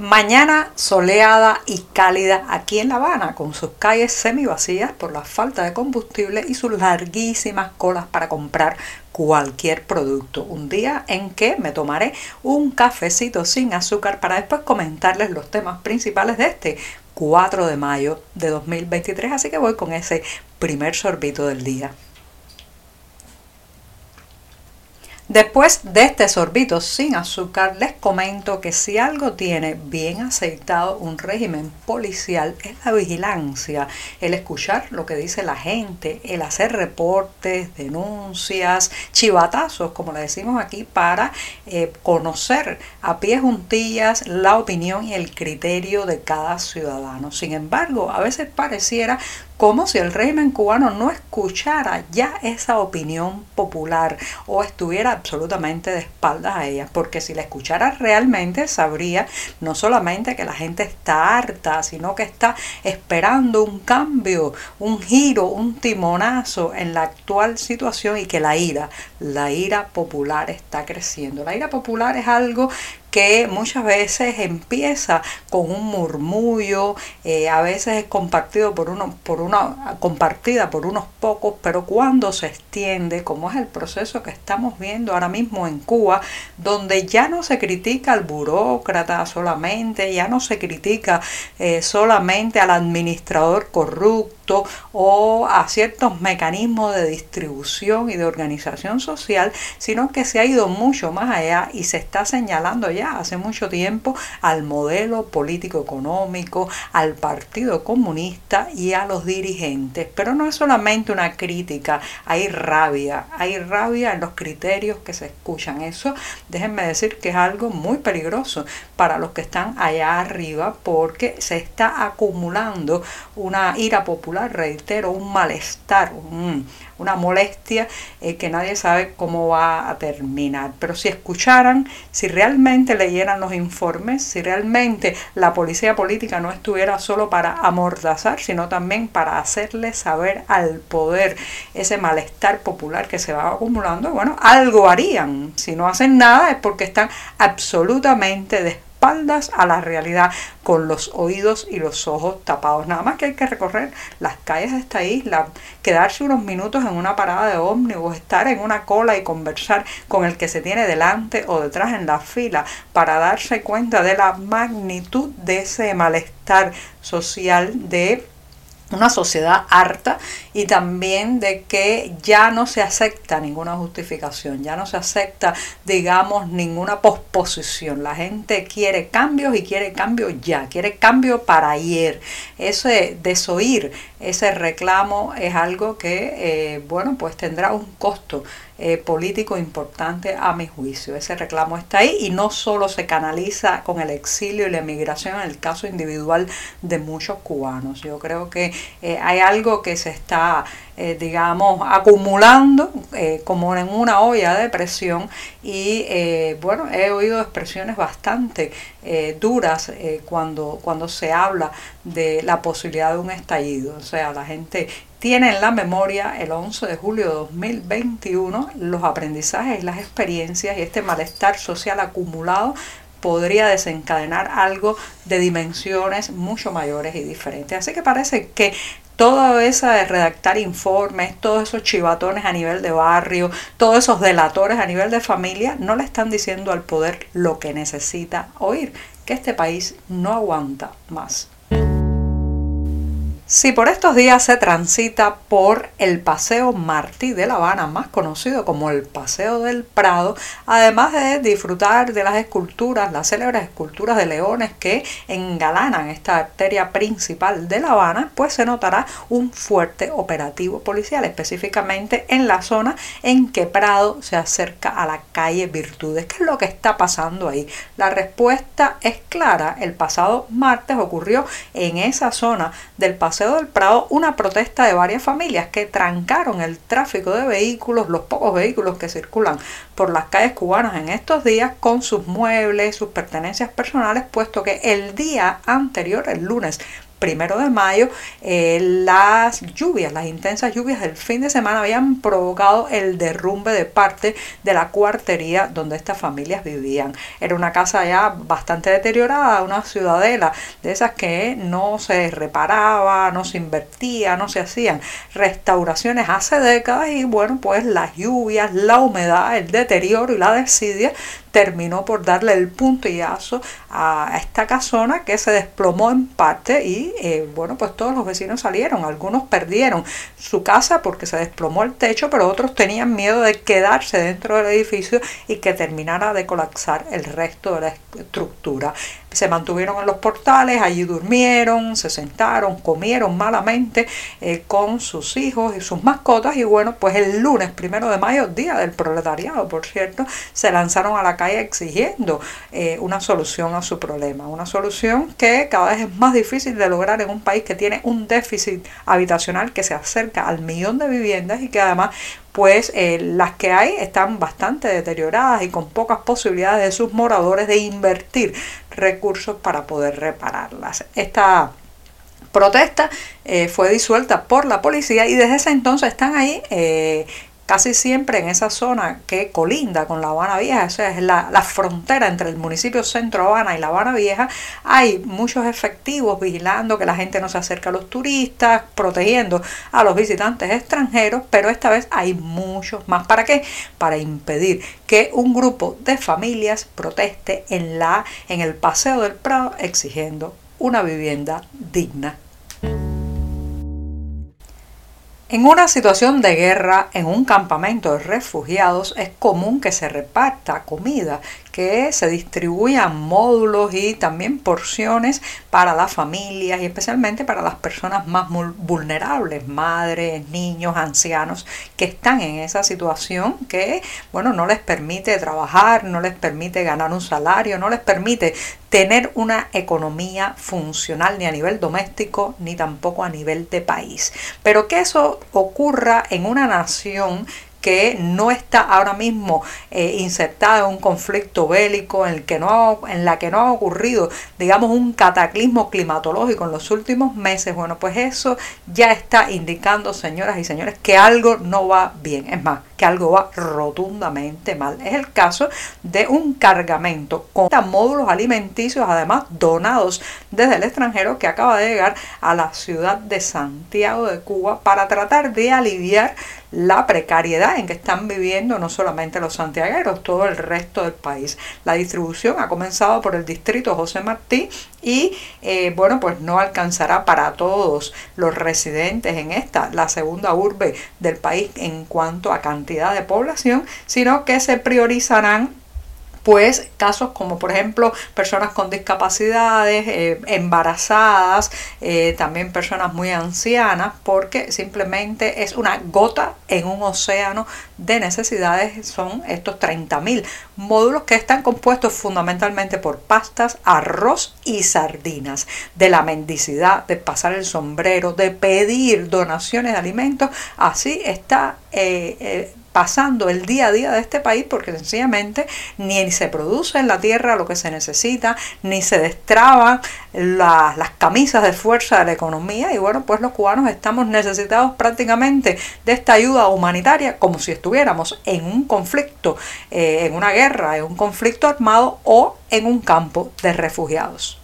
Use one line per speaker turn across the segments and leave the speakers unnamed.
Mañana soleada y cálida aquí en La Habana, con sus calles semi vacías por la falta de combustible y sus larguísimas colas para comprar cualquier producto. Un día en que me tomaré un cafecito sin azúcar para después comentarles los temas principales de este 4 de mayo de 2023. Así que voy con ese primer sorbito del día. Después de este sorbito sin azúcar, les comento que si algo tiene bien aceitado un régimen policial es la vigilancia, el escuchar lo que dice la gente, el hacer reportes, denuncias, chivatazos, como le decimos aquí, para eh, conocer a pie juntillas la opinión y el criterio de cada ciudadano. Sin embargo, a veces pareciera como si el régimen cubano no escuchara ya esa opinión popular o estuviera absolutamente de espaldas a ella, porque si la escuchara realmente sabría no solamente que la gente está harta, sino que está esperando un cambio, un giro, un timonazo en la actual situación y que la ira, la ira popular está creciendo. La ira popular es algo que muchas veces empieza con un murmullo, eh, a veces es compartido por uno, por una, compartida por unos pocos, pero cuando se extiende, como es el proceso que estamos viendo ahora mismo en Cuba, donde ya no se critica al burócrata solamente, ya no se critica eh, solamente al administrador corrupto o a ciertos mecanismos de distribución y de organización social, sino que se ha ido mucho más allá y se está señalando ya hace mucho tiempo al modelo político económico, al Partido Comunista y a los dirigentes. Pero no es solamente una crítica, hay rabia, hay rabia en los criterios que se escuchan. Eso, déjenme decir que es algo muy peligroso para los que están allá arriba porque se está acumulando una ira popular, reitero, un malestar, un, una molestia eh, que nadie sabe cómo va a terminar. Pero si escucharan, si realmente leyeran los informes, si realmente la policía política no estuviera solo para amordazar, sino también para hacerle saber al poder ese malestar popular que se va acumulando, bueno, algo harían. Si no hacen nada es porque están absolutamente espaldas a la realidad, con los oídos y los ojos tapados. Nada más que hay que recorrer las calles de esta isla, quedarse unos minutos en una parada de ómnibus, estar en una cola y conversar con el que se tiene delante o detrás en la fila para darse cuenta de la magnitud de ese malestar social de una sociedad harta y también de que ya no se acepta ninguna justificación, ya no se acepta, digamos, ninguna posposición. La gente quiere cambios y quiere cambios ya, quiere cambio para ayer. Ese desoír, ese reclamo es algo que, eh, bueno, pues tendrá un costo eh, político importante a mi juicio. Ese reclamo está ahí y no solo se canaliza con el exilio y la emigración en el caso individual de muchos cubanos. Yo creo que eh, hay algo que se está, eh, digamos, acumulando como en una olla de presión y bueno, he oído expresiones bastante duras cuando, cuando se habla de la posibilidad de un estallido. O sea, la gente tiene en la memoria el 11 de julio de 2021 los aprendizajes y las experiencias y este malestar social acumulado podría desencadenar algo de dimensiones mucho mayores y diferentes. Así que parece que todo eso de redactar informes, todos esos chivatones a nivel de barrio, todos esos delatores a nivel de familia, no le están diciendo al poder lo que necesita oír, que este país no aguanta más. Si por estos días se transita por el Paseo Martí de La Habana, más conocido como el Paseo del Prado, además de disfrutar de las esculturas, las célebres esculturas de leones que engalanan esta arteria principal de La Habana, pues se notará un fuerte operativo policial, específicamente en la zona en que Prado se acerca a la calle Virtudes. ¿Qué es lo que está pasando ahí? La respuesta es clara. El pasado martes ocurrió en esa zona del Paseo Del Prado una protesta de varias familias que trancaron el tráfico de vehículos, los pocos vehículos que circulan por las calles cubanas en estos días con sus muebles, sus pertenencias personales, puesto que el día anterior, el lunes primero de mayo, eh, las lluvias, las intensas lluvias del fin de semana habían provocado el derrumbe de parte de la cuartería donde estas familias vivían. Era una casa ya bastante deteriorada, una ciudadela de esas que no se reparaba, no se invertía, no se hacían restauraciones hace décadas y bueno, pues las lluvias, la humedad, el deterioro y la desidia terminó por darle el puntillazo a esta casona que se desplomó en parte y eh, bueno pues todos los vecinos salieron. Algunos perdieron su casa porque se desplomó el techo pero otros tenían miedo de quedarse dentro del edificio y que terminara de colapsar el resto de la se mantuvieron en los portales, allí durmieron, se sentaron, comieron malamente eh, con sus hijos y sus mascotas. Y bueno, pues el lunes primero de mayo, día del proletariado, por cierto, se lanzaron a la calle exigiendo eh, una solución a su problema, una solución que cada vez es más difícil de lograr en un país que tiene un déficit habitacional que se acerca al millón de viviendas y que además pues eh, las que hay están bastante deterioradas y con pocas posibilidades de sus moradores de invertir recursos para poder repararlas. Esta protesta eh, fue disuelta por la policía y desde ese entonces están ahí eh, casi siempre en esa zona que colinda con La Habana Vieja, esa es la, frontera entre el municipio Centro Habana y La Habana Vieja, hay muchos efectivos vigilando que la gente no se acerque a los turistas, protegiendo a los visitantes extranjeros, pero esta vez hay muchos más. ¿Para qué? Para impedir que un grupo de familias proteste en, la, en el Paseo del Prado exigiendo una vivienda digna. En una situación de guerra, en un campamento de refugiados, es común que se reparta comida, que se distribuyan módulos y también porciones para las familias y especialmente para las personas más vulnerables, madres, niños, ancianos, que están en esa situación que, bueno, no les permite trabajar, no les permite ganar un salario, no les permite tener una economía funcional ni a nivel doméstico ni tampoco a nivel de país. Pero que eso ocurra en una nación que no está ahora mismo eh, insertada en un conflicto bélico en, el que no en la que no ha ocurrido, digamos, un cataclismo climatológico en los últimos meses, bueno, pues eso ya está indicando, señoras y señores, que algo no va bien. Es más, que algo va rotundamente mal. Es el caso de un cargamento con módulos alimenticios, además donados desde el extranjero, que acaba de llegar a la ciudad de Santiago de Cuba para tratar de aliviar la precariedad en que están viviendo no solamente los santiagueros, todo el resto del país. La distribución ha comenzado por el distrito José Martí y eh, bueno, pues no alcanzará para todos los residentes en esta, la segunda urbe del país en cuanto a cantidad de población, sino que se priorizarán pues casos como por ejemplo personas con discapacidades, eh, embarazadas, eh, también personas muy ancianas, porque simplemente es una gota en un océano de necesidades, son estos 30.000 módulos que están compuestos fundamentalmente por pastas, arroz y sardinas, de la mendicidad, de pasar el sombrero, de pedir donaciones de alimentos, así está eh, pasando el día a día de este país porque sencillamente ni se produce en la tierra lo que se necesita, ni se destraban las camisas de fuerza de la economía y bueno, pues los cubanos estamos necesitados prácticamente de esta ayuda humanitaria como si estuviéramos en un conflicto, eh, en una guerra, en un conflicto armado o en un campo de refugiados.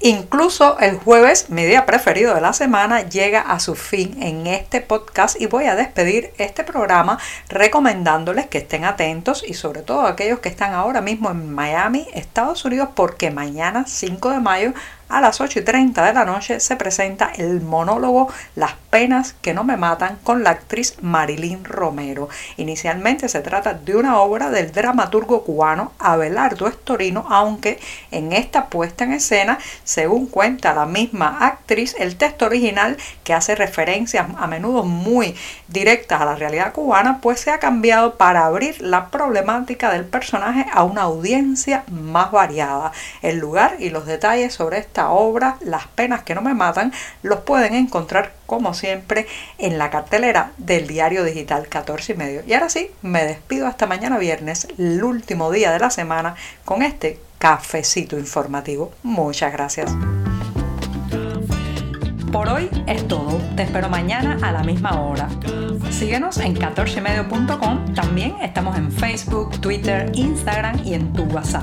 Incluso el jueves, mi día preferido de la semana, llega a su fin en este podcast y voy a despedir este programa recomendándoles que estén atentos y sobre todo aquellos que están ahora mismo en Miami, Estados Unidos, porque mañana 5 de mayo a las 8 y 30 de la noche se presenta el monólogo Las penas que no me matan con la actriz Marilyn Romero. Inicialmente se trata de una obra del dramaturgo cubano Abelardo Estorino, aunque en esta puesta en escena, según cuenta la misma actriz, el texto original que hace referencias a menudo muy directas a la realidad cubana, pues se ha cambiado para abrir la problemática del personaje a una audiencia más variada. El lugar y los detalles sobre esta esta obra, Las penas que no me matan, los pueden encontrar como siempre en la cartelera del diario digital 14 y medio. Y ahora sí, me despido hasta mañana viernes, el último día de la semana, con este cafecito informativo. Muchas gracias. Por hoy es todo. Te espero mañana a la misma hora. Síguenos en 14medio.com. También estamos en Facebook, Twitter, Instagram y en tu WhatsApp.